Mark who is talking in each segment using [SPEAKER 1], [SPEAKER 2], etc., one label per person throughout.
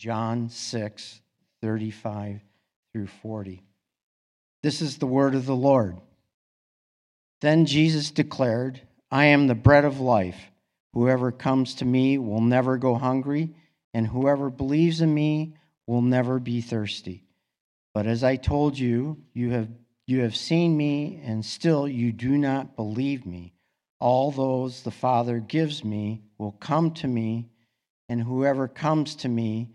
[SPEAKER 1] John 6, 35 through 40. This is the word of the Lord. Then Jesus declared, I am the bread of life. Whoever comes to me will never go hungry, and whoever believes in me will never be thirsty. But as I told you, you have, you have seen me, and still you do not believe me. All those the Father gives me will come to me, and whoever comes to me,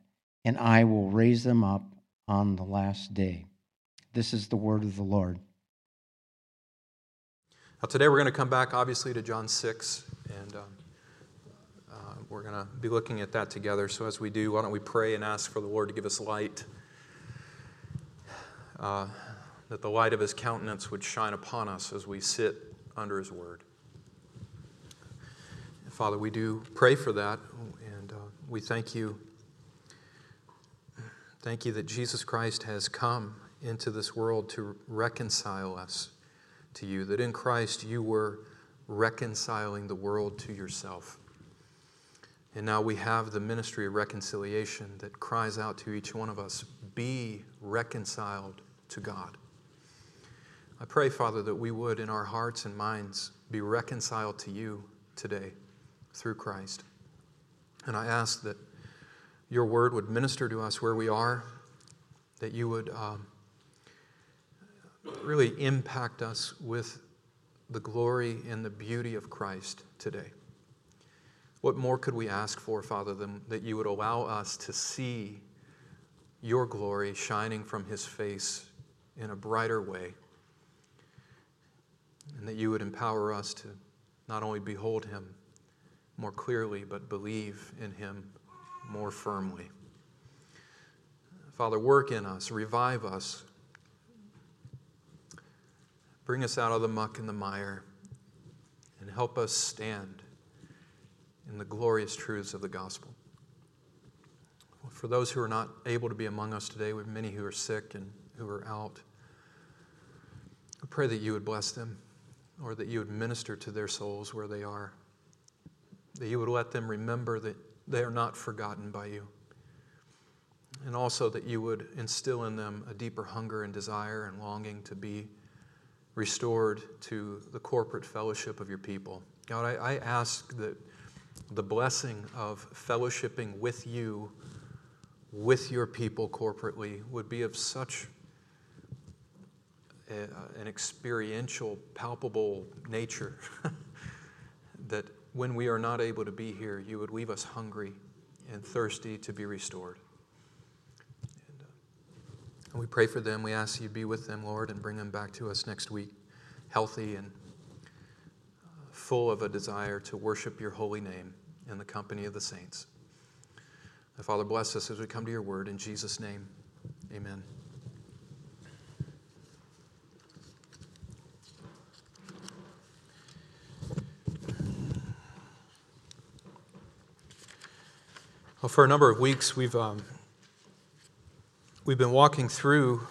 [SPEAKER 1] and I will raise them up on the last day. This is the word of the Lord.
[SPEAKER 2] Now, today we're going to come back, obviously, to John 6, and um, uh, we're going to be looking at that together. So, as we do, why don't we pray and ask for the Lord to give us light, uh, that the light of His countenance would shine upon us as we sit under His word. Father, we do pray for that, and uh, we thank you. Thank you that Jesus Christ has come into this world to reconcile us to you, that in Christ you were reconciling the world to yourself. And now we have the ministry of reconciliation that cries out to each one of us be reconciled to God. I pray, Father, that we would in our hearts and minds be reconciled to you today through Christ. And I ask that your word would minister to us where we are, that you would um, really impact us with the glory and the beauty of Christ today. What more could we ask for, Father, than that you would allow us to see your glory shining from his face in a brighter way, and that you would empower us to not only behold him more clearly, but believe in him more firmly. Father, work in us, revive us Bring us out of the muck and the mire and help us stand in the glorious truths of the gospel. For those who are not able to be among us today, have many who are sick and who are out. I pray that you would bless them or that you would minister to their souls where they are, that you would let them remember that they are not forgotten by you, and also that you would instill in them a deeper hunger and desire and longing to be restored to the corporate fellowship of your people. God, I, I ask that the blessing of fellowshipping with you, with your people corporately, would be of such a, an experiential, palpable nature that when we are not able to be here, you would leave us hungry and thirsty to be restored. And we pray for them. We ask you to be with them, Lord, and bring them back to us next week, healthy and uh, full of a desire to worship your holy name in the company of the saints. And Father, bless us as we come to your word. In Jesus' name, amen. Well, for a number of weeks, we've um, We've been walking through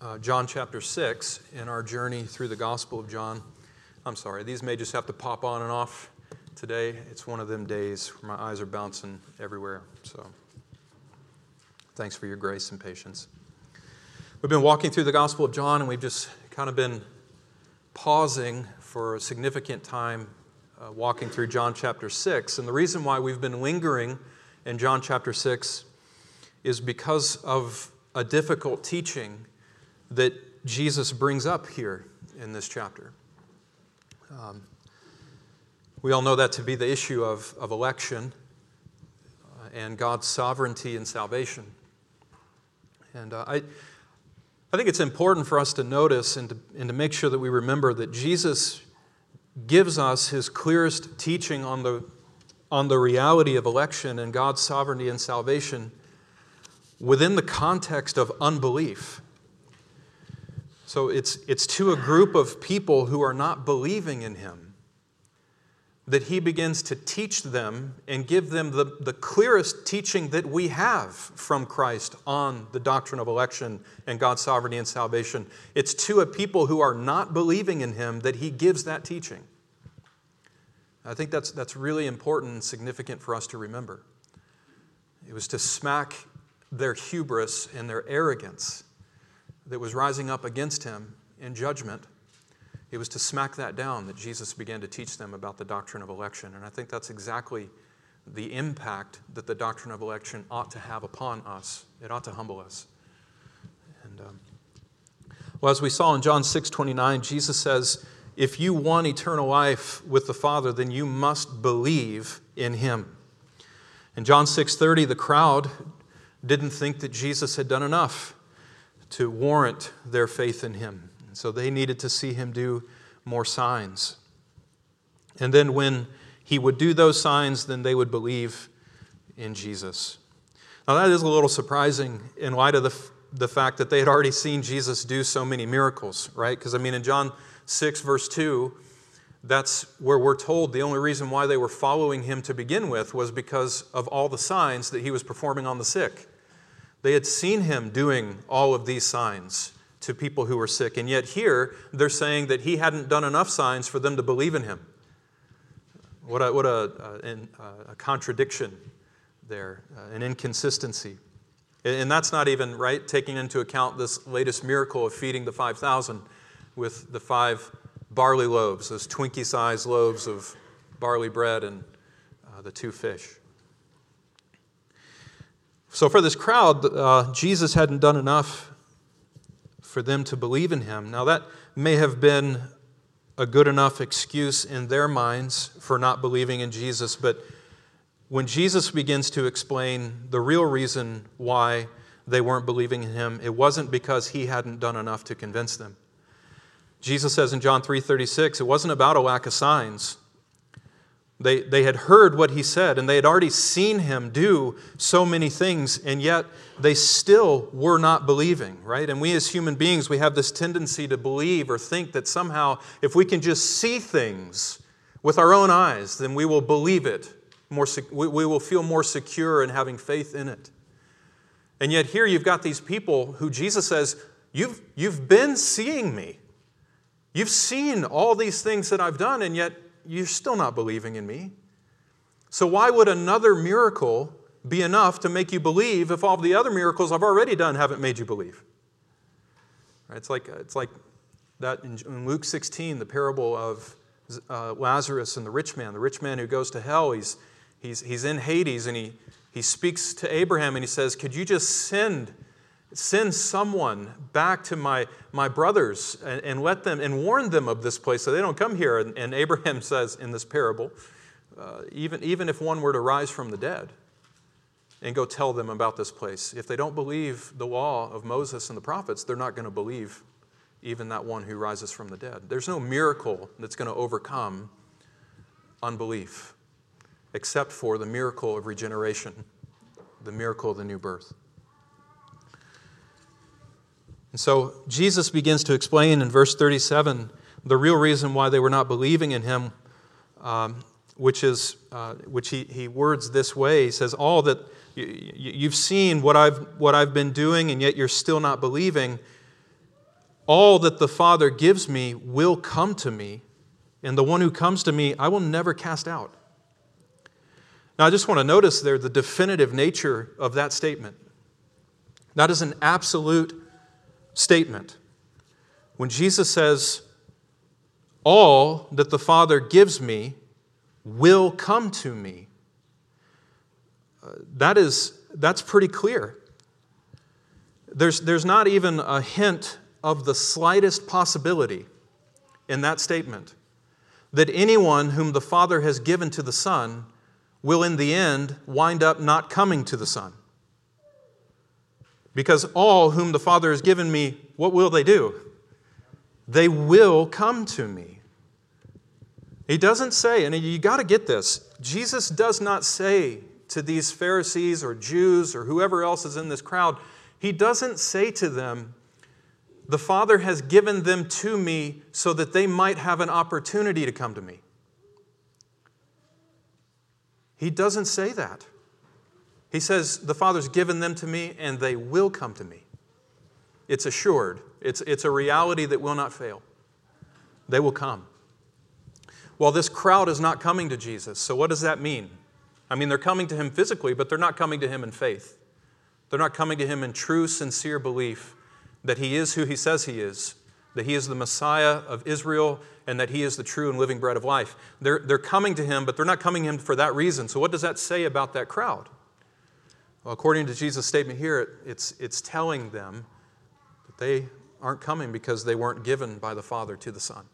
[SPEAKER 2] uh, John chapter 6 in our journey through the Gospel of John. I'm sorry, these may just have to pop on and off today. It's one of them days where my eyes are bouncing everywhere. So thanks for your grace and patience. We've been walking through the Gospel of John and we've just kind of been pausing for a significant time uh, walking through John chapter 6. And the reason why we've been lingering in John chapter 6 is because of a difficult teaching that Jesus brings up here in this chapter. Um, we all know that to be the issue of, of election uh, and God's sovereignty and salvation. And uh, I, I think it's important for us to notice and to, and to make sure that we remember that Jesus gives us his clearest teaching on the, on the reality of election and God's sovereignty and salvation within the context of unbelief. So it's, it's to a group of people who are not believing in him that he begins to teach them and give them the, the clearest teaching that we have from Christ on the doctrine of election and God's sovereignty and salvation. It's to a people who are not believing in him that he gives that teaching. I think that's, that's really important and significant for us to remember. It was to smack their hubris and their arrogance that was rising up against him in judgment. It was to smack that down that Jesus began to teach them about the doctrine of election. And I think that's exactly the impact that the doctrine of election ought to have upon us. It ought to humble us. And um, well, as we saw in John 6 29, Jesus says, If you want eternal life with the Father, then you must believe in him. In John 6 30, the crowd didn't think that Jesus had done enough to warrant their faith in him. So they needed to see him do more signs. And then when he would do those signs, then they would believe in Jesus. Now, that is a little surprising in light of the, the fact that they had already seen Jesus do so many miracles, right? Because, I mean, in John 6, verse 2, that's where we're told the only reason why they were following him to begin with was because of all the signs that he was performing on the sick. They had seen him doing all of these signs to people who were sick, and yet here they're saying that he hadn't done enough signs for them to believe in him. What a, what a, a, a contradiction there, uh, an inconsistency. And that's not even, right, taking into account this latest miracle of feeding the 5,000 with the five barley loaves, those Twinkie sized loaves of barley bread and uh, the two fish. So, for this crowd, uh, Jesus hadn't done enough for them to believe in him. Now, that may have been a good enough excuse in their minds for not believing in Jesus, but when Jesus begins to explain the real reason why they weren't believing in him, it wasn't because he hadn't done enough to convince them. Jesus says in John 3:36, it wasn't about a lack of signs. They, they had heard what he said and they had already seen him do so many things, and yet they still were not believing, right? And we as human beings, we have this tendency to believe or think that somehow if we can just see things with our own eyes, then we will believe it. More, we will feel more secure in having faith in it. And yet here you've got these people who Jesus says, You've, you've been seeing me. You've seen all these things that I've done, and yet you're still not believing in me. So, why would another miracle be enough to make you believe if all the other miracles I've already done haven't made you believe? Right? It's, like, it's like that in Luke 16, the parable of uh, Lazarus and the rich man. The rich man who goes to hell, he's, he's, he's in Hades and he, he speaks to Abraham and he says, Could you just send send someone back to my, my brothers and, and, let them and warn them of this place so they don't come here. And, and Abraham says in this parable, uh, even, even if one were to rise from the dead and go tell them about this place, if they don't believe the law of Moses and the prophets, they're not going to believe even that one who rises from the dead. There's no miracle that's going to overcome unbelief except for the miracle of regeneration, the miracle of the new birth. And so Jesus begins to explain in verse 37 the real reason why they were not believing in him, um, which is uh, which he, he words this way. He says, "All that you, you've seen what I've what I've been doing, and yet you're still not believing. All that the Father gives me will come to me, and the one who comes to me, I will never cast out." Now, I just want to notice there the definitive nature of that statement. That is an absolute statement. When Jesus says, All that the Father gives me will come to me, uh, that is, that's pretty clear. There's, there's not even a hint of the slightest possibility in that statement that anyone whom the Father has given to the Son will in the end wind up not coming to the Son. Because all whom the Father has given me, what will they do? They will come to me. He doesn't say, and you got to get this Jesus does not say to these Pharisees or Jews or whoever else is in this crowd, he doesn't say to them, The Father has given them to me so that they might have an opportunity to come to me. He doesn't say that. He says, The Father's given them to me and they will come to me. It's assured, it's, it's a reality that will not fail. They will come. Well, this crowd is not coming to Jesus. So, what does that mean? I mean, they're coming to him physically, but they're not coming to him in faith. They're not coming to him in true, sincere belief that he is who he says he is, that he is the Messiah of Israel, and that he is the true and living bread of life. They're, they're coming to him, but they're not coming to him for that reason. So, what does that say about that crowd? Well, according to Jesus' statement here, it's, it's telling them that they aren't coming because they weren't given by the Father to the Son.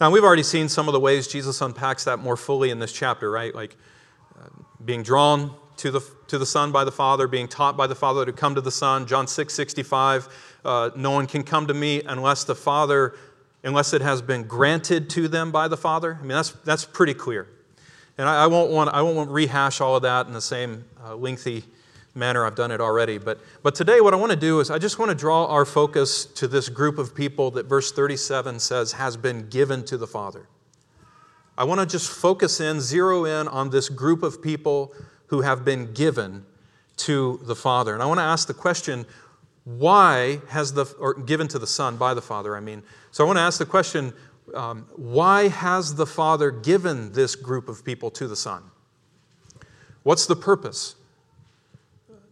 [SPEAKER 2] Now, we've already seen some of the ways Jesus unpacks that more fully in this chapter, right? Like uh, being drawn to the, to the Son by the Father, being taught by the Father to come to the Son. John 6 65, uh, no one can come to me unless the Father, unless it has been granted to them by the Father. I mean, that's, that's pretty clear. And I, I won't want, I won't rehash all of that in the same uh, lengthy manner I've done it already. But, but today, what I want to do is I just want to draw our focus to this group of people that verse 37 says has been given to the Father. I want to just focus in, zero in on this group of people who have been given to the Father. And I want to ask the question why has the, or given to the Son by the Father, I mean. So I want to ask the question um, why has the Father given this group of people to the Son? What's the purpose?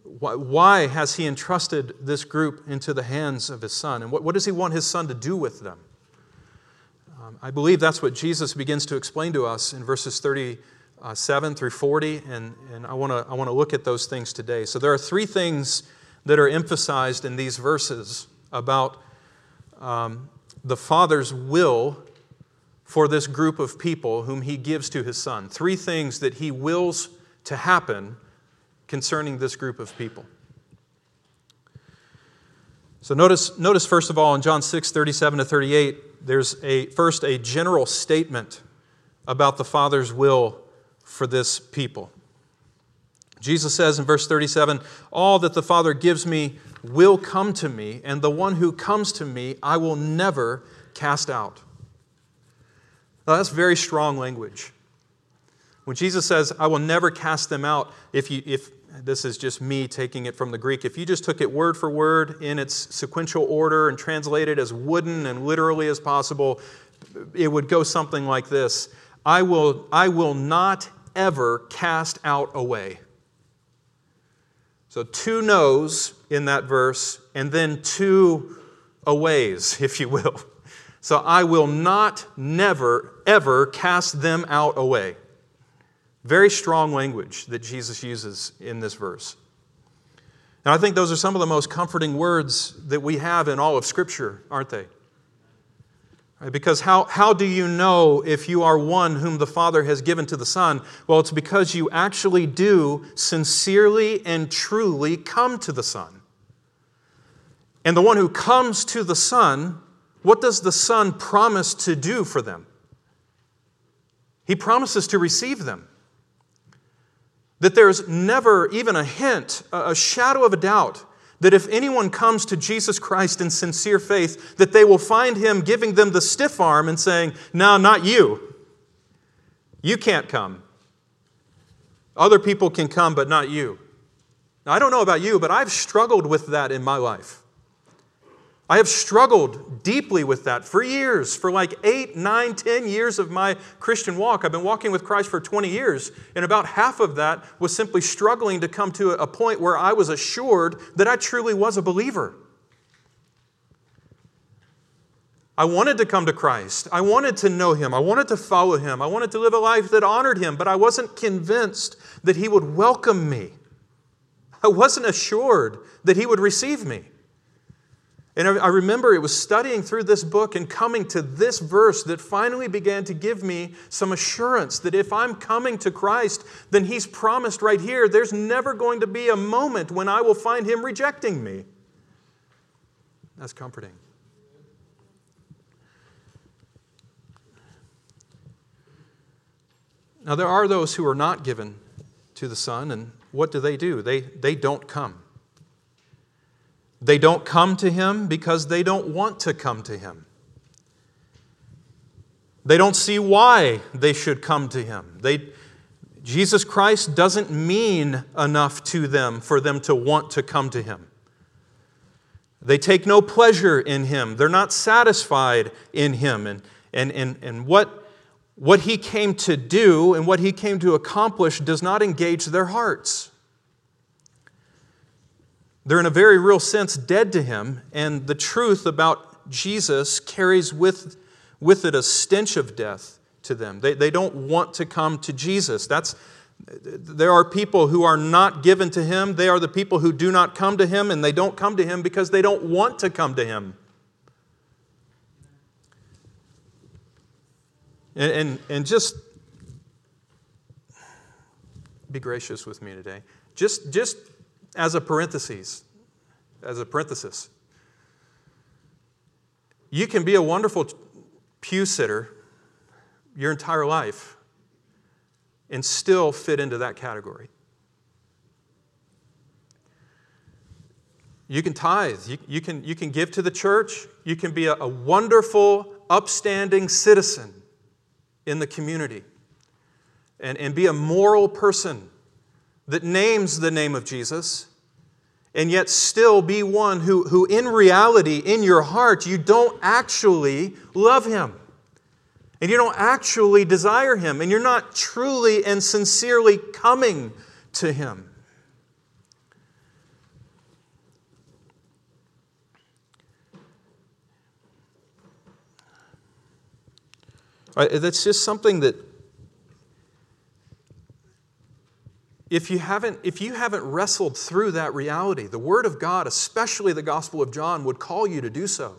[SPEAKER 2] Why has he entrusted this group into the hands of his son? And what, what does he want his son to do with them? Um, I believe that's what Jesus begins to explain to us in verses 37 through 40, and, and I want to I look at those things today. So there are three things that are emphasized in these verses about um, the Father's will for this group of people whom he gives to his son. Three things that he wills to happen concerning this group of people. So notice, notice first of all in John 6, 37 to 38, there's a first a general statement about the Father's will for this people. Jesus says in verse 37, All that the Father gives me will come to me, and the one who comes to me I will never cast out. Now, that's very strong language. When Jesus says, I will never cast them out, if, you, if this is just me taking it from the Greek. If you just took it word for word in its sequential order and translated as wooden and literally as possible, it would go something like this I will, I will not ever cast out away. So, two no's in that verse, and then two aways, if you will. So, I will not, never, ever cast them out away. Very strong language that Jesus uses in this verse. And I think those are some of the most comforting words that we have in all of Scripture, aren't they? Because how, how do you know if you are one whom the Father has given to the Son? Well, it's because you actually do sincerely and truly come to the Son. And the one who comes to the Son, what does the Son promise to do for them? He promises to receive them that there's never even a hint, a shadow of a doubt, that if anyone comes to Jesus Christ in sincere faith, that they will find him giving them the stiff arm and saying, No, not you. You can't come. Other people can come, but not you. Now, I don't know about you, but I've struggled with that in my life. I have struggled deeply with that for years, for like eight, nine, ten years of my Christian walk. I've been walking with Christ for 20 years, and about half of that was simply struggling to come to a point where I was assured that I truly was a believer. I wanted to come to Christ. I wanted to know Him. I wanted to follow Him. I wanted to live a life that honored Him, but I wasn't convinced that He would welcome me. I wasn't assured that He would receive me. And I remember it was studying through this book and coming to this verse that finally began to give me some assurance that if I'm coming to Christ, then He's promised right here there's never going to be a moment when I will find Him rejecting me. That's comforting. Now, there are those who are not given to the Son, and what do they do? They, they don't come. They don't come to Him because they don't want to come to Him. They don't see why they should come to Him. They, Jesus Christ doesn't mean enough to them for them to want to come to Him. They take no pleasure in Him. They're not satisfied in Him. And, and, and, and what, what He came to do and what He came to accomplish does not engage their hearts. They're, in a very real sense, dead to Him, and the truth about Jesus carries with, with it a stench of death to them. They, they don't want to come to Jesus. That's, there are people who are not given to him. They are the people who do not come to him, and they don't come to him because they don't want to come to him. And, and, and just be gracious with me today. Just, just as a parenthesis, as a parenthesis, you can be a wonderful pew sitter your entire life and still fit into that category. You can tithe, you, you, can, you can give to the church, you can be a, a wonderful, upstanding citizen in the community and, and be a moral person that names the name of Jesus and yet still be one who, who in reality, in your heart, you don't actually love him and you don't actually desire Him, and you're not truly and sincerely coming to Him. That's just something that if you haven't if you haven't wrestled through that reality the word of god especially the gospel of john would call you to do so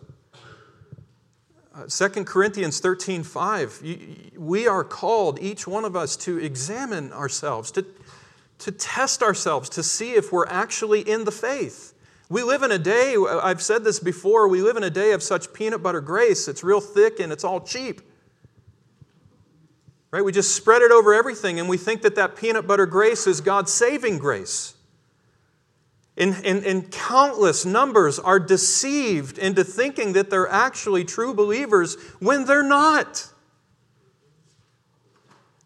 [SPEAKER 2] uh, 2 Corinthians 13 5, we are called, each one of us, to examine ourselves, to, to test ourselves, to see if we're actually in the faith. We live in a day, I've said this before, we live in a day of such peanut butter grace. It's real thick and it's all cheap. Right? We just spread it over everything and we think that that peanut butter grace is God's saving grace. And, and, and, countless numbers are deceived into thinking that they're actually true believers when they're not.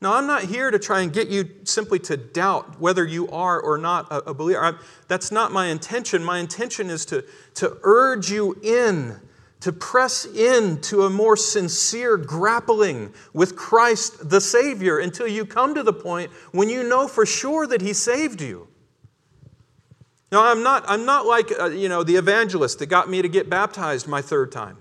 [SPEAKER 2] Now, I'm not here to try and get you simply to doubt whether you are or not a, a believer. I, that's not my intention. My intention is to, to urge you in, to press in to a more sincere grappling with Christ the Savior until you come to the point when you know for sure that He saved you. Now, I'm not, I'm not like, uh, you know, the evangelist that got me to get baptized my third time.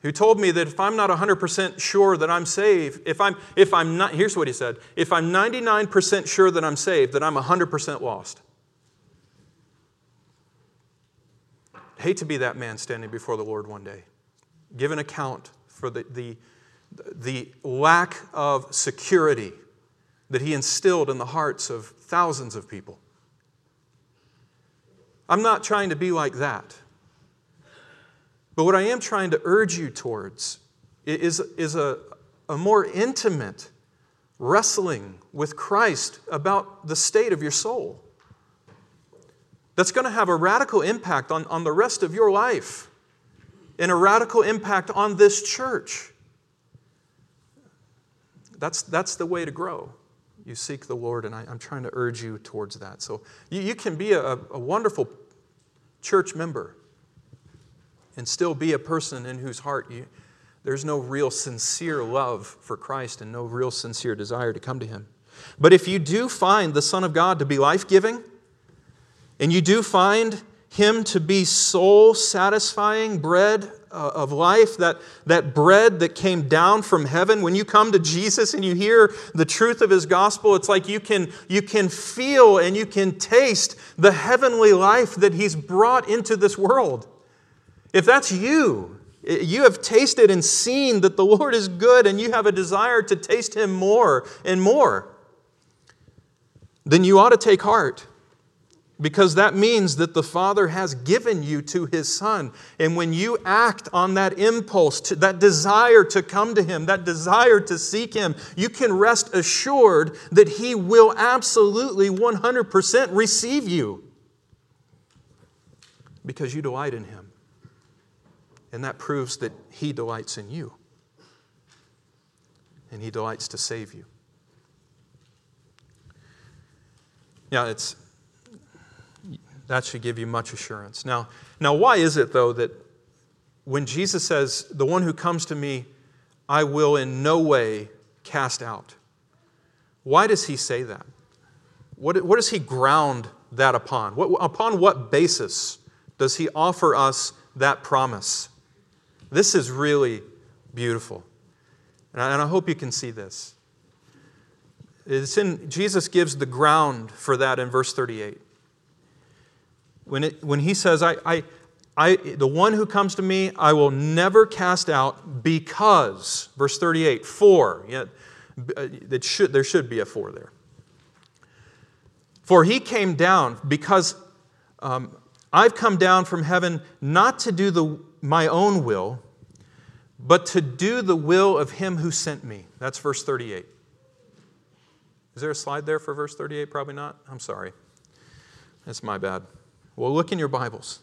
[SPEAKER 2] Who told me that if I'm not 100% sure that I'm saved, if I'm, if I'm not, here's what he said if I'm 99% sure that I'm saved, that I'm 100% lost. Hate to be that man standing before the Lord one day, give an account for the, the, the lack of security that he instilled in the hearts of thousands of people. I'm not trying to be like that. But what I am trying to urge you towards is, is a, a more intimate wrestling with Christ about the state of your soul. That's going to have a radical impact on, on the rest of your life and a radical impact on this church. That's, that's the way to grow you seek the Lord, and I, am trying to urge you towards that. So you, you can be a, a wonderful church member and still be a person in whose heart you, there's no real sincere love for Christ and no real sincere desire to come to Him. But if you do find the Son of God to be life giving, and you do find Him to be soul satisfying bread uh, of life, that, that bread that came down from heaven. When you come to Jesus and you hear the truth of his gospel, it's like you can, you can feel and you can taste the heavenly life that he's brought into this world. If that's you, you have tasted and seen that the Lord is good and you have a desire to taste him more and more, then you ought to take heart because that means that the Father has given you to His Son. And when you act on that impulse, to, that desire to come to Him, that desire to seek Him, you can rest assured that He will absolutely 100% receive you because you delight in Him. And that proves that He delights in you. And He delights to save you. Yeah, it's that should give you much assurance. Now, now why is it though that when Jesus says, "The one who comes to me, I will in no way cast out." Why does he say that? What, what does he ground that upon? What, upon what basis does he offer us that promise? This is really beautiful. And I, and I hope you can see this. It's in, Jesus gives the ground for that in verse 38. When, it, when he says, I, I, I, the one who comes to me, I will never cast out because, verse 38, for, it should, there should be a for there. For he came down because um, I've come down from heaven not to do the, my own will, but to do the will of him who sent me. That's verse 38. Is there a slide there for verse 38? Probably not. I'm sorry. That's my bad. Well, look in your Bibles.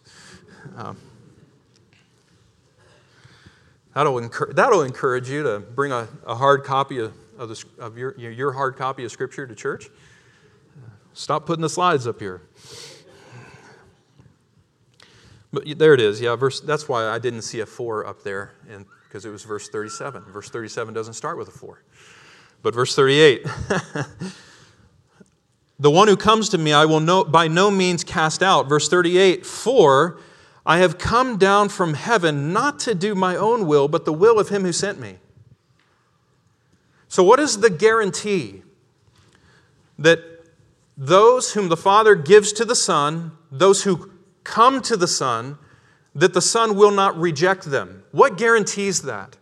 [SPEAKER 2] Um, that'll, encourage, that'll encourage you to bring a, a hard copy of, of, the, of your, your hard copy of Scripture to church. Stop putting the slides up here. But there it is. Yeah, verse, that's why I didn't see a for up there, and because it was verse 37. Verse 37 doesn't start with a for. But verse 38 The one who comes to me I will no, by no means cast out. Verse 38 For I have come down from heaven not to do my own will, but the will of him who sent me. So, what is the guarantee that those whom the Father gives to the Son, those who come to the Son, that the Son will not reject them? What guarantees that?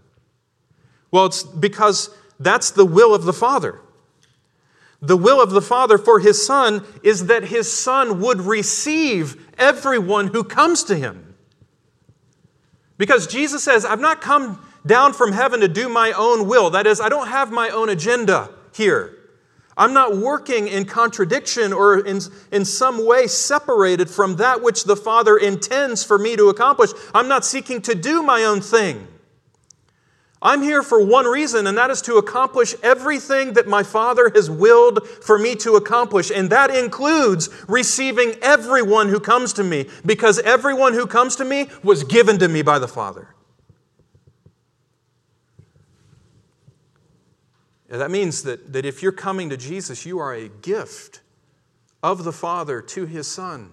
[SPEAKER 2] Well, it's because that's the will of the Father. The will of the Father for his Son is that his Son would receive everyone who comes to him. Because Jesus says, I've not come down from heaven to do my own will. That is, I don't have my own agenda here. I'm not working in contradiction or in, in some way separated from that which the Father intends for me to accomplish. I'm not seeking to do my own thing. I'm here for one reason, and that is to accomplish everything that my Father has willed for me to accomplish. And that includes receiving everyone who comes to me, because everyone who comes to me was given to me by the Father. And that means that, that if you're coming to Jesus, you are a gift of the Father to His Son.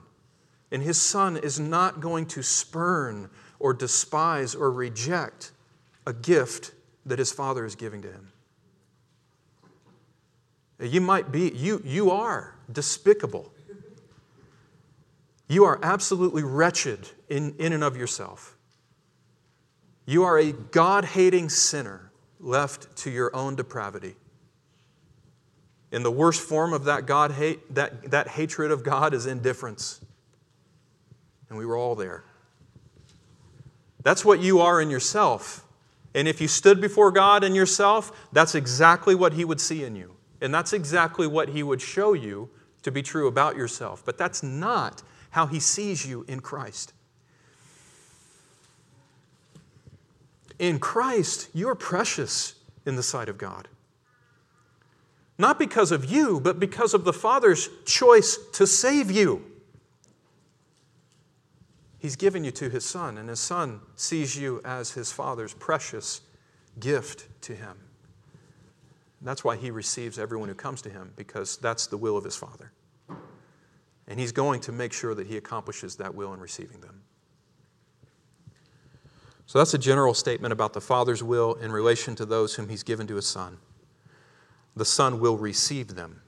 [SPEAKER 2] And His Son is not going to spurn or despise or reject a gift that his father is giving to him. You might be, you, you are despicable. You are absolutely wretched in, in and of yourself. You are a God hating sinner left to your own depravity. And the worst form of that God hate, that, that hatred of God is indifference. And we were all there. That's what you are in yourself. And if you stood before God and yourself, that's exactly what He would see in you. And that's exactly what He would show you to be true about yourself. But that's not how He sees you in Christ. In Christ, you're precious in the sight of God. Not because of you, but because of the Father's choice to save you. He's given you to his son, and his son sees you as his father's precious gift to him. That's why he receives everyone who comes to him, because that's the will of his father. And he's going to make sure that he accomplishes that will in receiving them. So that's a general statement about the Father's will in relation to those whom he's given to his Son. The Son will receive them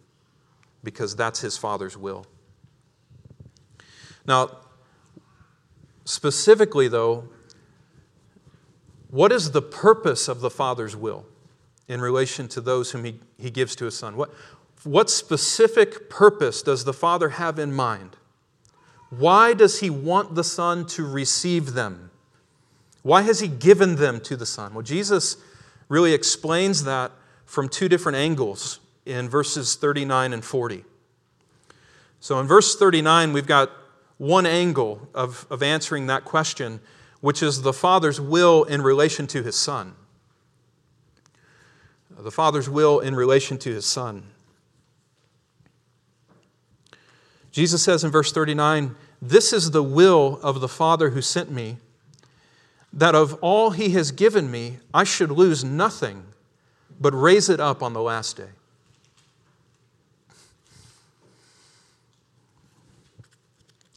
[SPEAKER 2] because that's his Father's will. Now, Specifically, though, what is the purpose of the Father's will in relation to those whom He, he gives to His Son? What, what specific purpose does the Father have in mind Why does he want the Son to receive them? Why has he given them to the Son? Well, Jesus really explains that from two different angles in verses 39 and 40. So in verse 39, we've got one angle of, of answering that question, which is the Father's will in relation to his Son. The Father's will in relation to his Son. Jesus says in verse 39, This is the will of the Father who sent me, that of all he has given me, I should lose nothing, but raise it up on the last day.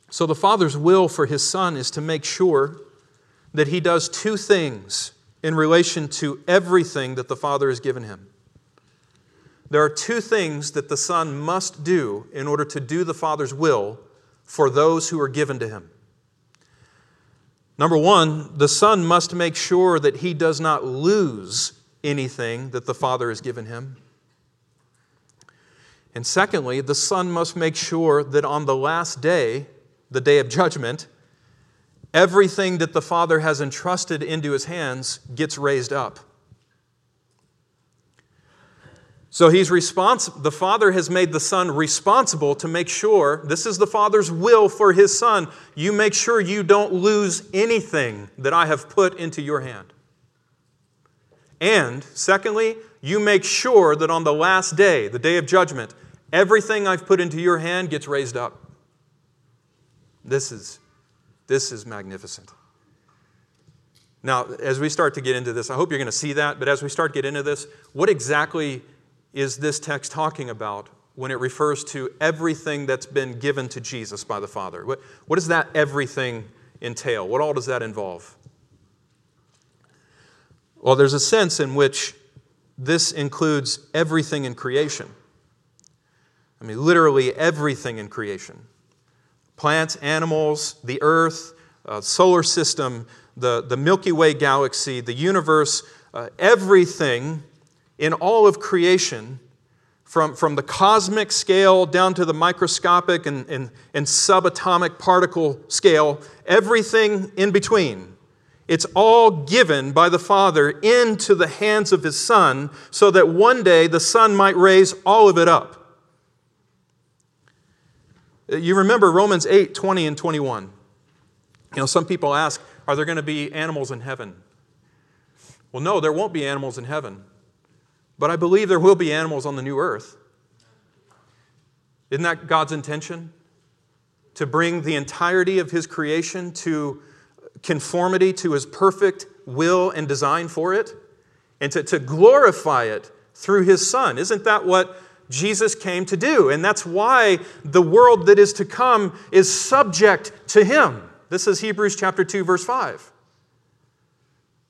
[SPEAKER 2] So, the Father's will for His Son is to make sure that He does two things in relation to everything that the Father has given Him. There are two things that the Son must do in order to do the Father's will for those who are given to Him. Number one, the Son must make sure that He does not lose anything that the Father has given Him. And secondly, the Son must make sure that on the last day, the day of judgment, everything that the Father has entrusted into his hands gets raised up. So he's responsible. The Father has made the Son responsible to make sure this is the Father's will for his Son. You make sure you don't lose anything that I have put into your hand. And secondly, you make sure that on the last day, the day of judgment, everything I've put into your hand gets raised up. This is, this is magnificent. Now, as we start to get into this, I hope you're going to see that, but as we start to get into this, what exactly is this text talking about when it refers to everything that's been given to Jesus by the Father? What, what does that everything entail? What all does that involve? Well, there's a sense in which this includes everything in creation. I mean, literally everything in creation plants, animals, the earth, uh, solar system, the, the Milky Way galaxy, the universe, uh, everything in all of creation, from, from the cosmic scale down to the microscopic and, and, and subatomic particle scale, everything in between. It's all given by the Father into the hands of His Son so that one day the Son might raise all of it up. You remember Romans 8 20 and 21. You know, some people ask, are there going to be animals in heaven? Well, no, there won't be animals in heaven. But I believe there will be animals on the new earth. Isn't that God's intention? To bring the entirety of His creation to conformity to His perfect will and design for it, and to, to glorify it through His Son. Isn't that what Jesus came to do. And that's why the world that is to come is subject to him. This is Hebrews chapter 2 verse 5.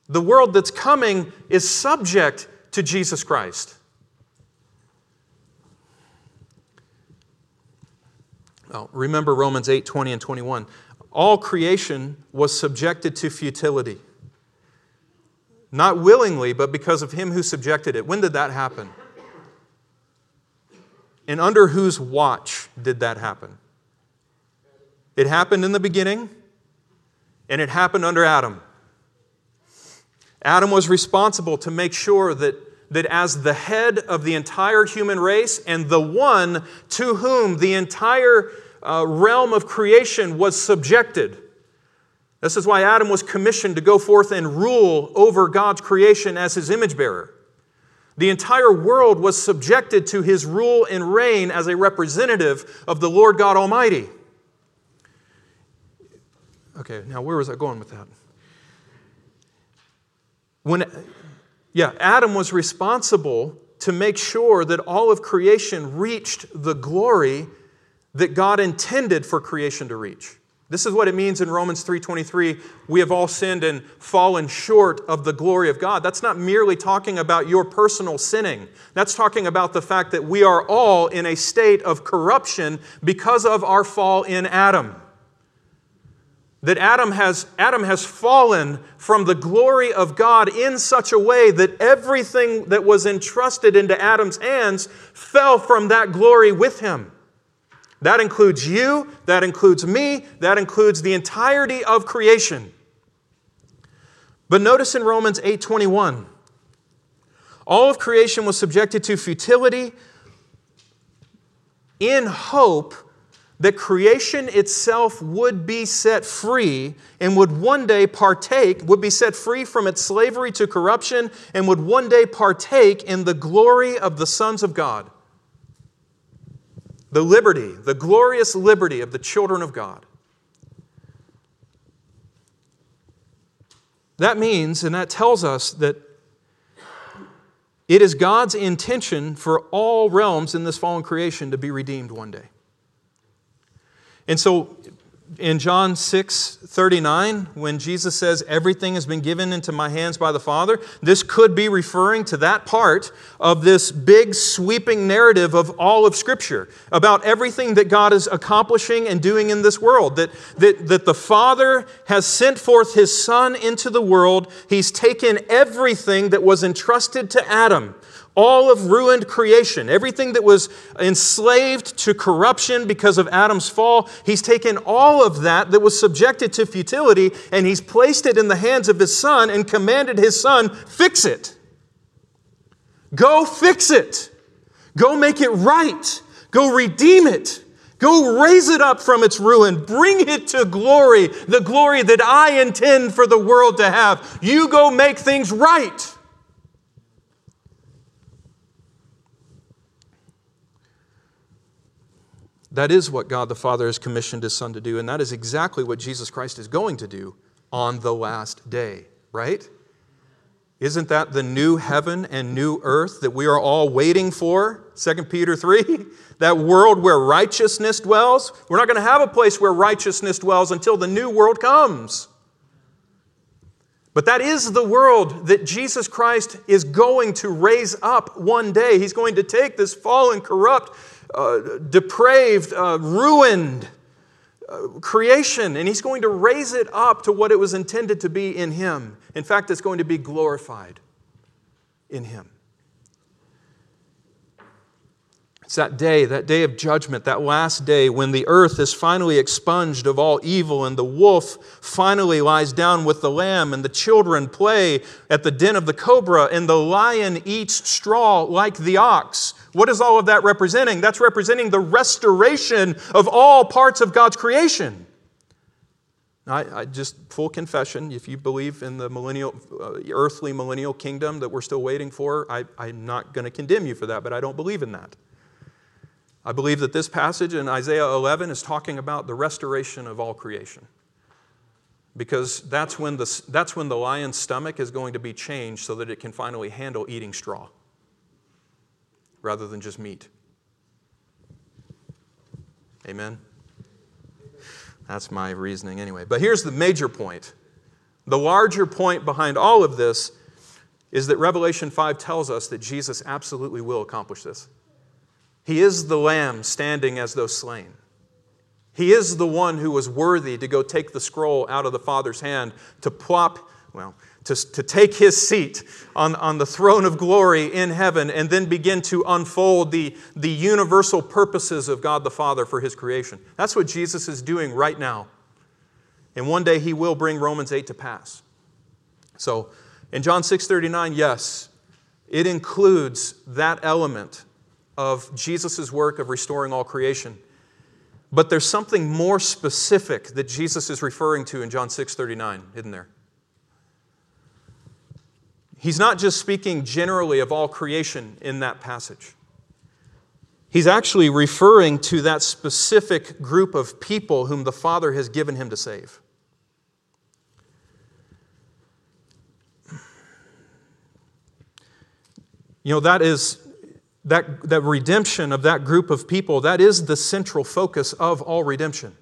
[SPEAKER 2] The world that's coming is subject to Jesus Christ. Well, remember Romans 8 20 and 21. All creation was subjected to futility. Not willingly, but because of him who subjected it. When did that happen? And under whose watch did that happen? It happened in the beginning, and it happened under Adam. Adam was responsible to make sure that, that as the head of the entire human race and the one to whom the entire uh, realm of creation was subjected, this is why Adam was commissioned to go forth and rule over God's creation as his image bearer. The entire world was subjected to his rule and reign as a representative of the Lord God Almighty. Okay, now where was I going with that? When, yeah, Adam was responsible to make sure that all of creation reached the glory that God intended for creation to reach. This is what it means in Romans 3:23, we have all sinned and fallen short of the glory of God. That's not merely talking about your personal sinning. That's talking about the fact that we are all in a state of corruption because of our fall in Adam. That Adam has, Adam has fallen from the glory of God in such a way that everything that was entrusted into Adam's hands fell from that glory with him. That includes you, that includes me, that includes the entirety of creation. But notice in Romans 8:21, all of creation was subjected to futility in hope that creation itself would be set free and would one day partake, would be set free from its slavery to corruption, and would one day partake in the glory of the sons of God. The liberty, the glorious liberty of the children of God. That means, and that tells us that it is God's intention for all realms in this fallen creation to be redeemed one day. And so in John 6 39, when Jesus says, Everything has been given into my hands by the Father, this could be referring to that part of this big sweeping narrative of all of Scripture about everything that God is accomplishing and doing in this world. That, that, that the Father has sent forth His Son into the world, He's taken everything that was entrusted to Adam all of ruined creation, everything that was enslaved to corruption because of Adam's fall, he's taken all of that that was subjected to futility and he's placed it in the hands of his son and commanded his son, fix it. Go fix it. Go make it right. Go redeem it. Go raise it up from its ruin. Bring it to glory, the glory that I intend for the world to have. You go make things right. That is what God the Father has commissioned His Son to do, and that is exactly what Jesus Christ is going to do on the last day, right? Isn't that the new heaven and new earth that we are all waiting for? 2 Peter 3? That world where righteousness dwells? We're not going to have a place where righteousness dwells until the new world comes. But that is the world that Jesus Christ is going to raise up one day. He's going to take this fallen, corrupt, uh, depraved, uh, ruined uh, creation, and He's going to raise it up to what it was intended to be in Him. In fact, it's going to be glorified in Him. It's that day, that day of judgment, that last day when the earth is finally expunged of all evil and the wolf finally lies down with the lamb and the children play at the den of the cobra and the lion eats straw like the ox. What is all of that representing? That's representing the restoration of all parts of God's creation. I, I, just full confession if you believe in the millennial uh, earthly millennial kingdom that we're still waiting for I, i'm not going to condemn you for that but i don't believe in that I believe that this passage in Isaiah 11 is talking about the restoration of all creation. Because that's when, the, that's when the lion's stomach is going to be changed so that it can finally handle eating straw rather than just meat. Amen? That's my reasoning anyway. But here's the major point. The larger point behind all of this is that Revelation 5 tells us that Jesus absolutely will accomplish this. He is the lamb standing as though slain. He is the one who was worthy to go take the scroll out of the Father's hand, to plop, well, to, to take his seat on, on the throne of glory in heaven, and then begin to unfold the, the universal purposes of God the Father for his creation. That's what Jesus is doing right now. And one day he will bring Romans 8 to pass. So in John 6:39, yes, it includes that element of Jesus' work of restoring all creation. But there's something more specific that Jesus is referring to in John 6:39, isn't there? He's not just speaking generally of all creation in that passage. He's actually referring to that specific group of people whom the Father has given him to save. You know, that is that, that redemption of that group of people, that is the central focus of all redemption.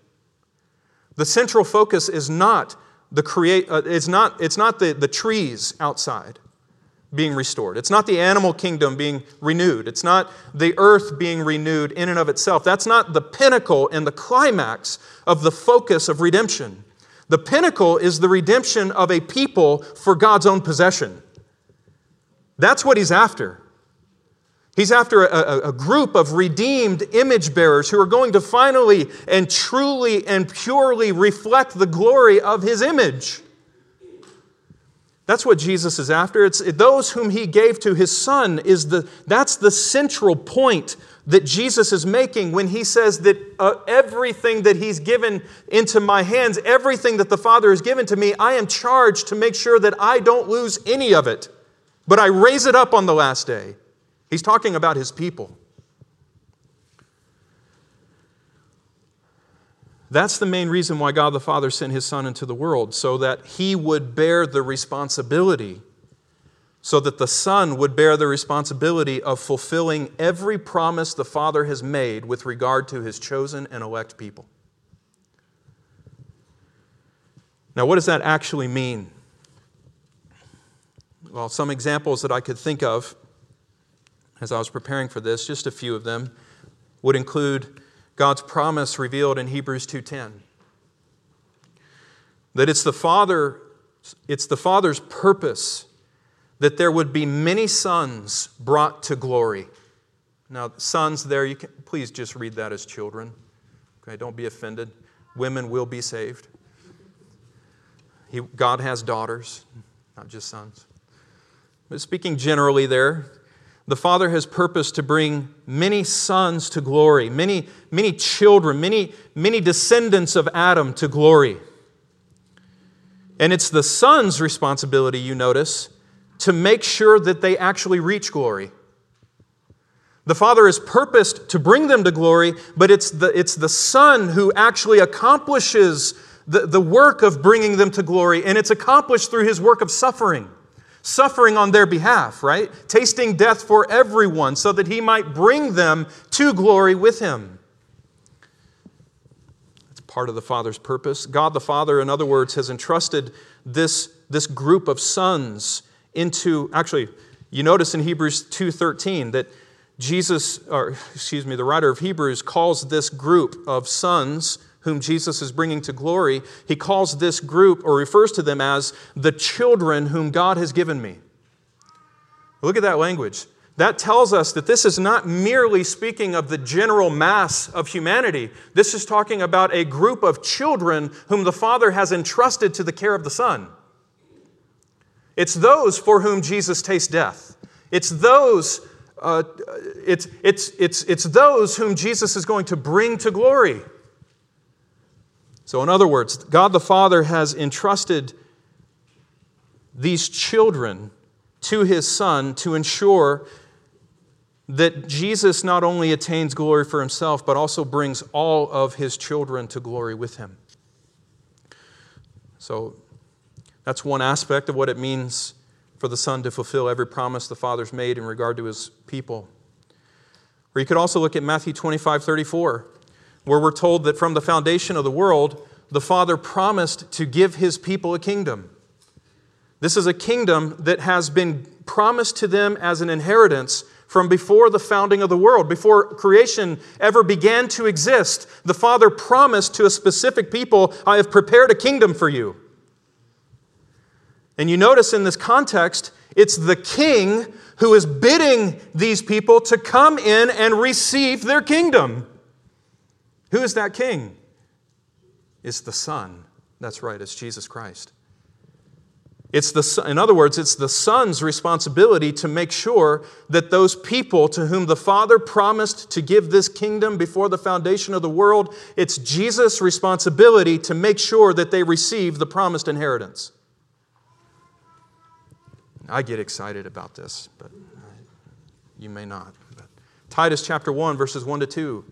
[SPEAKER 2] The central focus is not the create, uh, it's not, it's not the, the trees outside being restored. It's not the animal kingdom being renewed. It's not the earth being renewed in and of itself. That's not the pinnacle and the climax of the focus of redemption. The pinnacle is the redemption of a people for God's own possession. That's what he's after. He's after a, a, group of redeemed image bearers who are going to finally and truly and purely reflect the glory of his image. That's what Jesus is after. It's those whom he gave to his son is the that's the central point that Jesus is making when he says that uh, everything that he's given into my hands, everything that the Father has given to me, I am charged to make sure that I don't lose any of it, but I raise it up on the last day. He's talking about his people. That's the main reason why God the Father sent his Son into the world, so that he would bear the responsibility, so that the Son would bear the responsibility of fulfilling every promise the Father has made with regard to his chosen and elect people. Now, what does that actually mean? Well, some examples that I could think of as I was preparing for this, just a few of them, would include God's promise revealed in Hebrews 2:10. That it's the Father it's the Father's purpose that there would be many sons brought to glory. Now, sons there, you can please just read that as children. Okay, don't be offended. Women will be saved. He, God has daughters, not just sons. But speaking generally there, the Father has purposed to bring many sons to glory, many, many children, many, many descendants of Adam to glory. And it's the Son's responsibility, you notice, to make sure that they actually reach glory. The Father has purposed to bring them to glory, but it's the, it's the Son who actually accomplishes the, the work of bringing them to glory, and it's accomplished through his work of suffering suffering on their behalf, right? Tasting death for everyone so that he might bring them to glory with him. That's part of the Father's purpose. God the Father, in other words, has entrusted this, this group of sons into actually you notice in Hebrews 2:13 that Jesus or excuse me the writer of Hebrews calls this group of sons whom Jesus is bringing to glory, he calls this group or refers to them as the children whom God has given me. Look at that language. That tells us that this is not merely speaking of the general mass of humanity. This is talking about a group of children whom the Father has entrusted to the care of the Son. It's those for whom Jesus tastes death. It's those, uh, it's, it's, it's, it's those whom Jesus is going to bring to glory. So, in other words, God the Father has entrusted these children to his Son to ensure that Jesus not only attains glory for himself, but also brings all of his children to glory with him. So, that's one aspect of what it means for the Son to fulfill every promise the Father's made in regard to his people. Or you could also look at Matthew 25 34 where we're told that from the foundation of the world, the Father promised to give his people a kingdom. This is a kingdom that has been promised to them as an inheritance from before the founding of the world, before creation ever began to exist. The Father promised to a specific people, I have prepared a kingdom for you. And you notice in this context, it's the king who is bidding these people to come in and receive their kingdom. Who is that king? It's the Son. That's right, it's Jesus Christ. It's the, in other words, it's the Son's responsibility to make sure that those people to whom the Father promised to give this kingdom before the foundation of the world, it's Jesus' responsibility to make sure that they receive the promised inheritance. I get excited about this, but you may not. But Titus chapter 1, verses 1 to 2.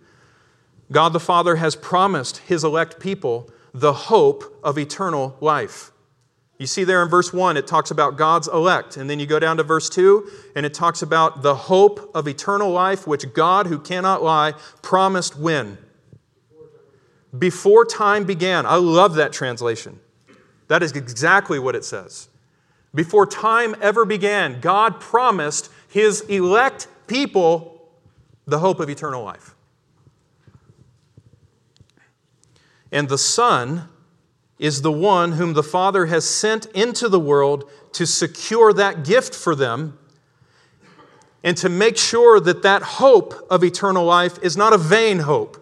[SPEAKER 2] God the Father has promised his elect people the hope of eternal life. You see there in verse 1, it talks about God's elect. And then you go down to verse 2, and it talks about the hope of eternal life, which God, who cannot lie, promised when? Before time began. I love that translation. That is exactly what it says. Before time ever began, God promised his elect people the hope of eternal life. And the Son is the one whom the Father has sent into the world to secure that gift for them. and to make sure that that hope of eternal life is not a vain hope.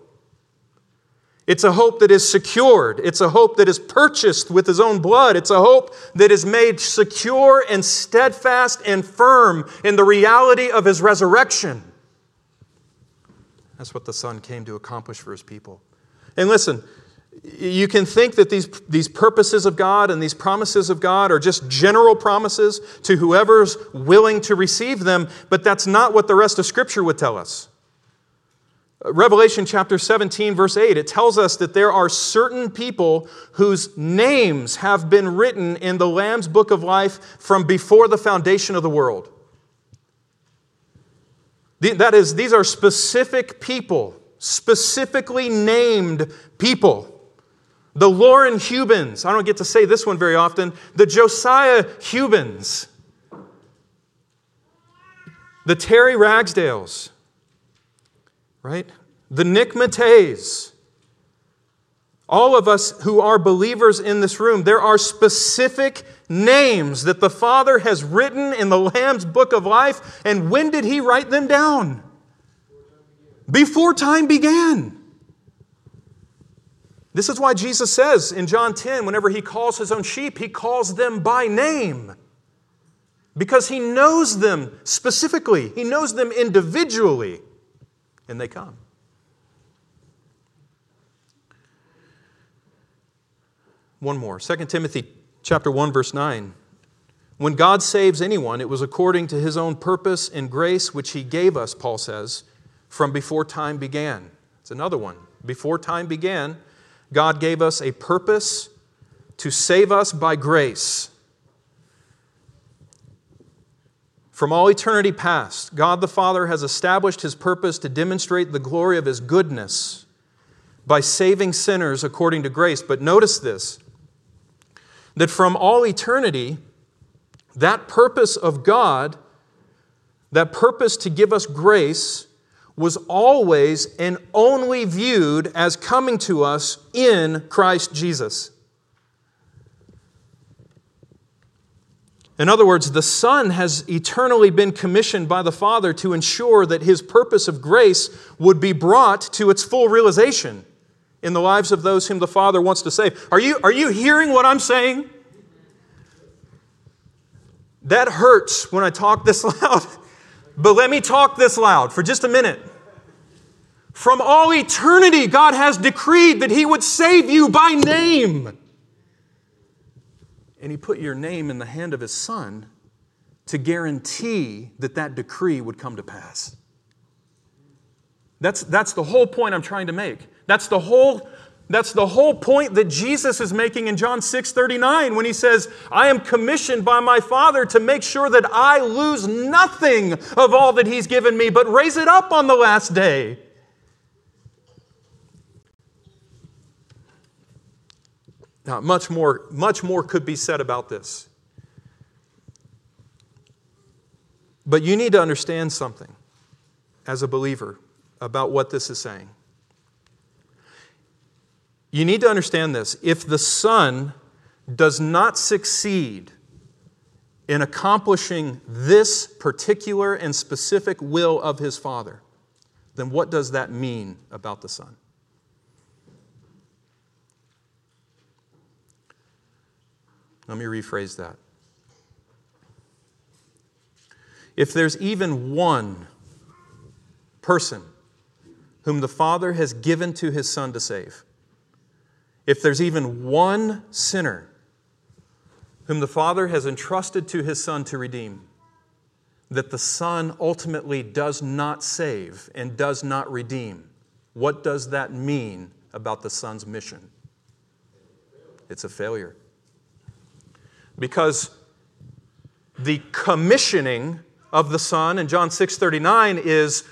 [SPEAKER 2] It's a hope that is secured. It's a hope that is purchased with his own blood. It's a hope that is made secure and steadfast and firm in the reality of his resurrection. That's what the Son came to accomplish for his people. And listen, you can think that these, these purposes of God and these promises of God are just general promises to whoever's willing to receive them, but that's not what the rest of Scripture would tell us. Revelation chapter 17, verse 8, it tells us that there are certain people whose names have been written in the Lamb's book of life from before the foundation of the world. That is, these are specific people, specifically named people. The Lauren Hubens, I don't get to say this one very often, the Josiah Hubens, the Terry Ragsdales, right? The Nick Mateys. All of us who are believers in this room, there are specific names that the Father has written in the Lamb's book of life. And when did He write them down? Before time began. This is why Jesus says in John 10, whenever he calls his own sheep, he calls them by name. Because he knows them specifically, he knows them individually, and they come. One more. 2 Timothy chapter 1 verse 9. When God saves anyone, it was according to his own purpose and grace which he gave us, Paul says, from before time began. It's another one. Before time began, God gave us a purpose to save us by grace. From all eternity past, God the Father has established his purpose to demonstrate the glory of his goodness by saving sinners according to grace. But notice this that from all eternity, that purpose of God, that purpose to give us grace, was always and only viewed as coming to us in Christ Jesus. In other words, the Son has eternally been commissioned by the Father to ensure that his purpose of grace would be brought to its full realization in the lives of those whom the Father wants to save. Are you, are you hearing what I'm saying? That hurts when I talk this loud. But let me talk this loud for just a minute. From all eternity, God has decreed that He would save you by name. And He put your name in the hand of His Son to guarantee that that decree would come to pass. That's, that's the whole point I'm trying to make. That's the whole that's the whole point that Jesus is making in John 6 39 when he says, I am commissioned by my Father to make sure that I lose nothing of all that he's given me, but raise it up on the last day. Now, much more, much more could be said about this. But you need to understand something as a believer about what this is saying. You need to understand this. If the Son does not succeed in accomplishing this particular and specific will of his Father, then what does that mean about the Son? Let me rephrase that. If there's even one person whom the Father has given to his Son to save, if there's even one sinner whom the Father has entrusted to his Son to redeem, that the Son ultimately does not save and does not redeem, what does that mean about the Son's mission? It's a failure. Because the commissioning of the Son in John 6:39 is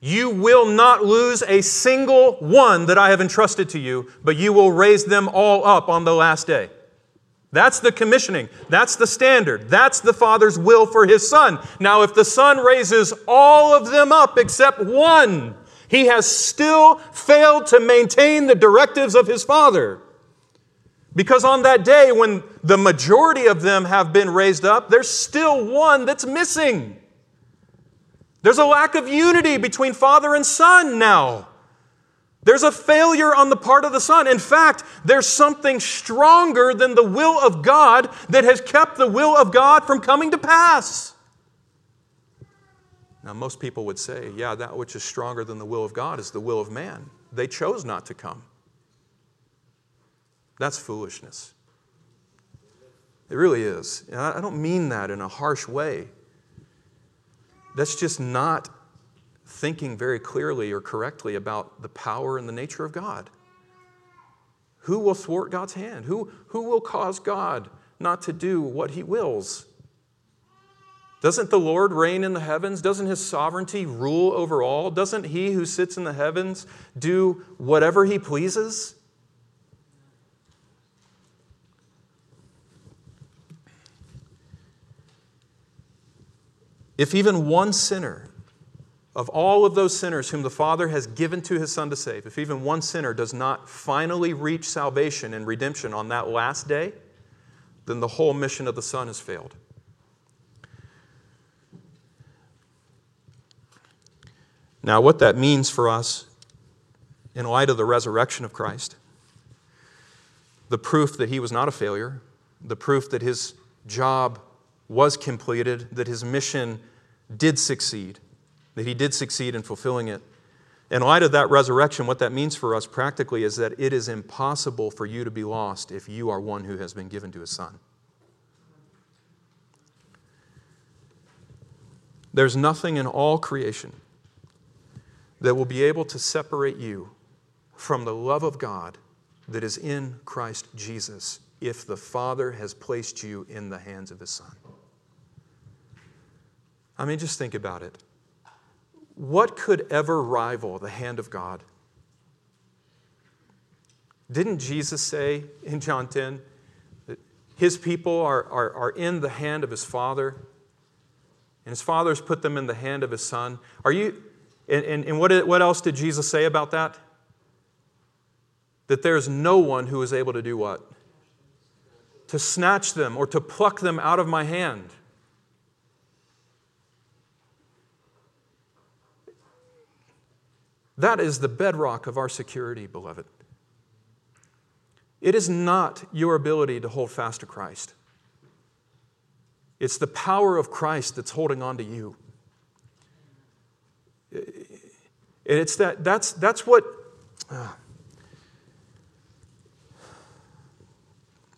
[SPEAKER 2] you will not lose a single one that I have entrusted to you, but you will raise them all up on the last day. That's the commissioning. That's the standard. That's the Father's will for His Son. Now, if the Son raises all of them up except one, He has still failed to maintain the directives of His Father. Because on that day, when the majority of them have been raised up, there's still one that's missing. There's a lack of unity between Father and Son now. There's a failure on the part of the Son. In fact, there's something stronger than the will of God that has kept the will of God from coming to pass. Now, most people would say, yeah, that which is stronger than the will of God is the will of man. They chose not to come. That's foolishness. It really is. And I don't mean that in a harsh way. That's just not thinking very clearly or correctly about the power and the nature of God. Who will thwart God's hand? Who, who will cause God not to do what he wills? Doesn't the Lord reign in the heavens? Doesn't his sovereignty rule over all? Doesn't he who sits in the heavens do whatever he pleases? If even one sinner of all of those sinners whom the Father has given to his Son to save, if even one sinner does not finally reach salvation and redemption on that last day, then the whole mission of the Son has failed. Now, what that means for us in light of the resurrection of Christ, the proof that he was not a failure, the proof that his job was completed, that his mission did succeed, that he did succeed in fulfilling it. In light of that resurrection, what that means for us practically is that it is impossible for you to be lost if you are one who has been given to his son. There's nothing in all creation that will be able to separate you from the love of God that is in Christ Jesus if the Father has placed you in the hands of his Son. I mean, just think about it. What could ever rival the hand of God? Didn't Jesus say in John 10 that his people are, are, are in the hand of his Father, and his Father's put them in the hand of his Son? Are you, and, and, and what, what else did Jesus say about that? That there's no one who is able to do what? To snatch them or to pluck them out of my hand. That is the bedrock of our security, beloved. It is not your ability to hold fast to Christ. It's the power of Christ that's holding on to you. And it's that, that's, that's what, uh,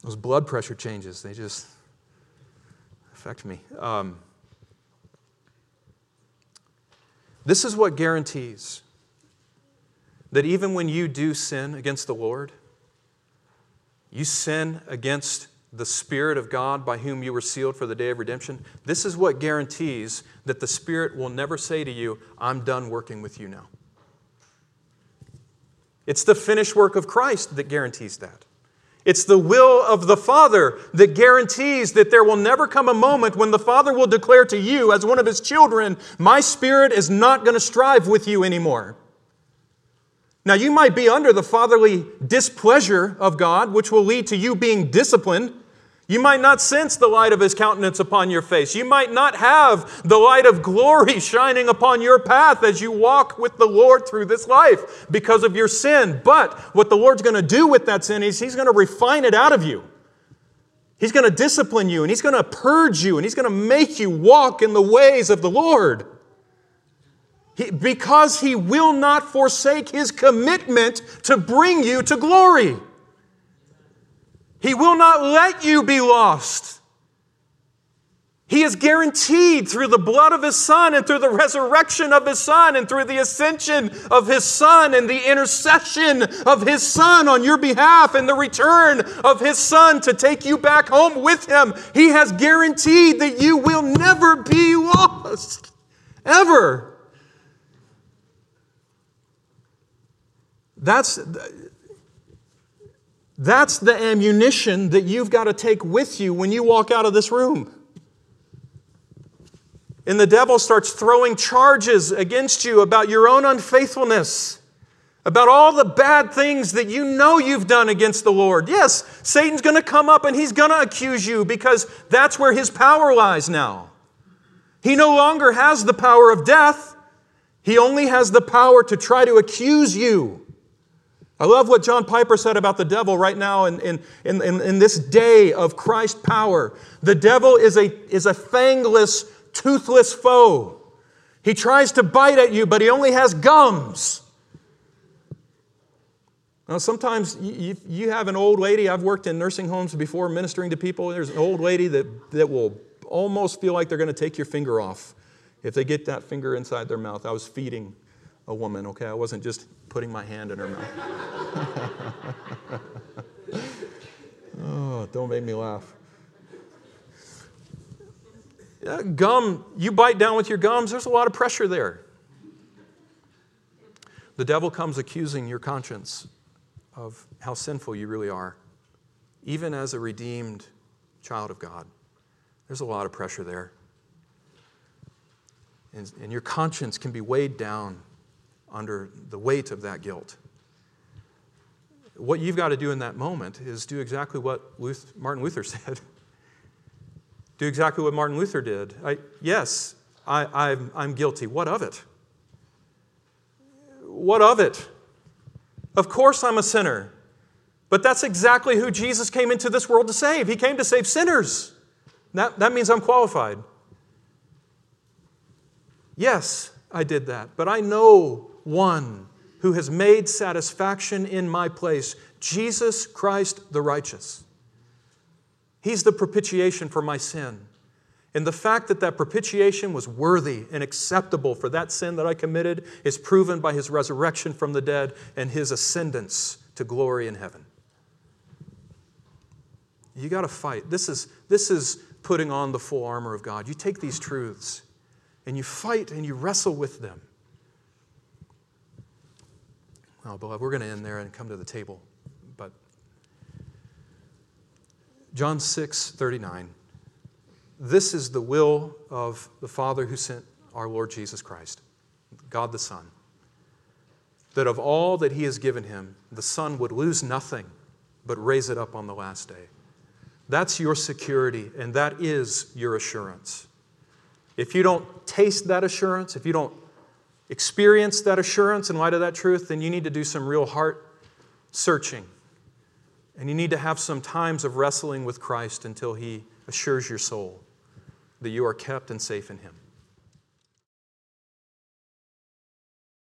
[SPEAKER 2] those blood pressure changes, they just affect me. Um, this is what guarantees that even when you do sin against the Lord, you sin against the Spirit of God by whom you were sealed for the day of redemption. This is what guarantees that the Spirit will never say to you, I'm done working with you now. It's the finished work of Christ that guarantees that. It's the will of the Father that guarantees that there will never come a moment when the Father will declare to you, as one of His children, My Spirit is not going to strive with you anymore. Now, you might be under the fatherly displeasure of God, which will lead to you being disciplined. You might not sense the light of his countenance upon your face. You might not have the light of glory shining upon your path as you walk with the Lord through this life because of your sin. But what the Lord's going to do with that sin is he's going to refine it out of you. He's going to discipline you and he's going to purge you and he's going to make you walk in the ways of the Lord. He, because he will not forsake his commitment to bring you to glory. He will not let you be lost. He is guaranteed through the blood of His Son and through the resurrection of His Son and through the ascension of His Son and the intercession of His Son on your behalf and the return of His Son to take you back home with Him. He has guaranteed that you will never be lost. Ever. That's, that's the ammunition that you've got to take with you when you walk out of this room. And the devil starts throwing charges against you about your own unfaithfulness, about all the bad things that you know you've done against the Lord. Yes, Satan's going to come up and he's going to accuse you because that's where his power lies now. He no longer has the power of death, he only has the power to try to accuse you. I love what John Piper said about the devil right now in, in, in, in, this day of Christ power. The devil is a, is a fangless, toothless foe. He tries to bite at you, but he only has gums. Now, sometimes you, you have an old lady, I've worked in nursing homes before ministering to people. There's an old lady that, that will almost feel like they're going to take your finger off if they get that finger inside their mouth. I was feeding a woman, okay? I wasn't just putting my hand in her mouth. oh, don't make me laugh. Yeah, gum, you bite down with your gums, there's a lot of pressure there. The devil comes accusing your conscience of how sinful you really are, even as a redeemed child of God. There's a lot of pressure there. And, and your conscience can be weighed down under the weight of that guilt. What you've got to do in that moment is do exactly what Luther, Martin Luther said. do exactly what Martin Luther did. I, yes, I, I'm, I'm guilty. What of it? What of it? Of course, I'm a sinner. But that's exactly who Jesus came into this world to save. He came to save sinners. That, that means I'm qualified. Yes, I did that. But I know one who has made satisfaction in my place Jesus Christ the righteous. He's the propitiation for my sin. And the fact that that propitiation was worthy and acceptable for that sin that I committed is proven by his resurrection from the dead and his ascendance to glory in heaven. You got to fight. This is, this is putting on the full armor of God. You take these truths and you fight and you wrestle with them. Oh, Beloved, we're going to end there and come to the table. But John 6 39. This is the will of the Father who sent our Lord Jesus Christ, God the Son, that of all that He has given Him, the Son would lose nothing, but raise it up on the last day. That's your security, and that is your assurance. If you don't taste that assurance, if you don't experience that assurance in light of that truth, then you need to do some real heart searching. And you need to have some times of wrestling with Christ until He assures your soul that you are kept and safe in Him.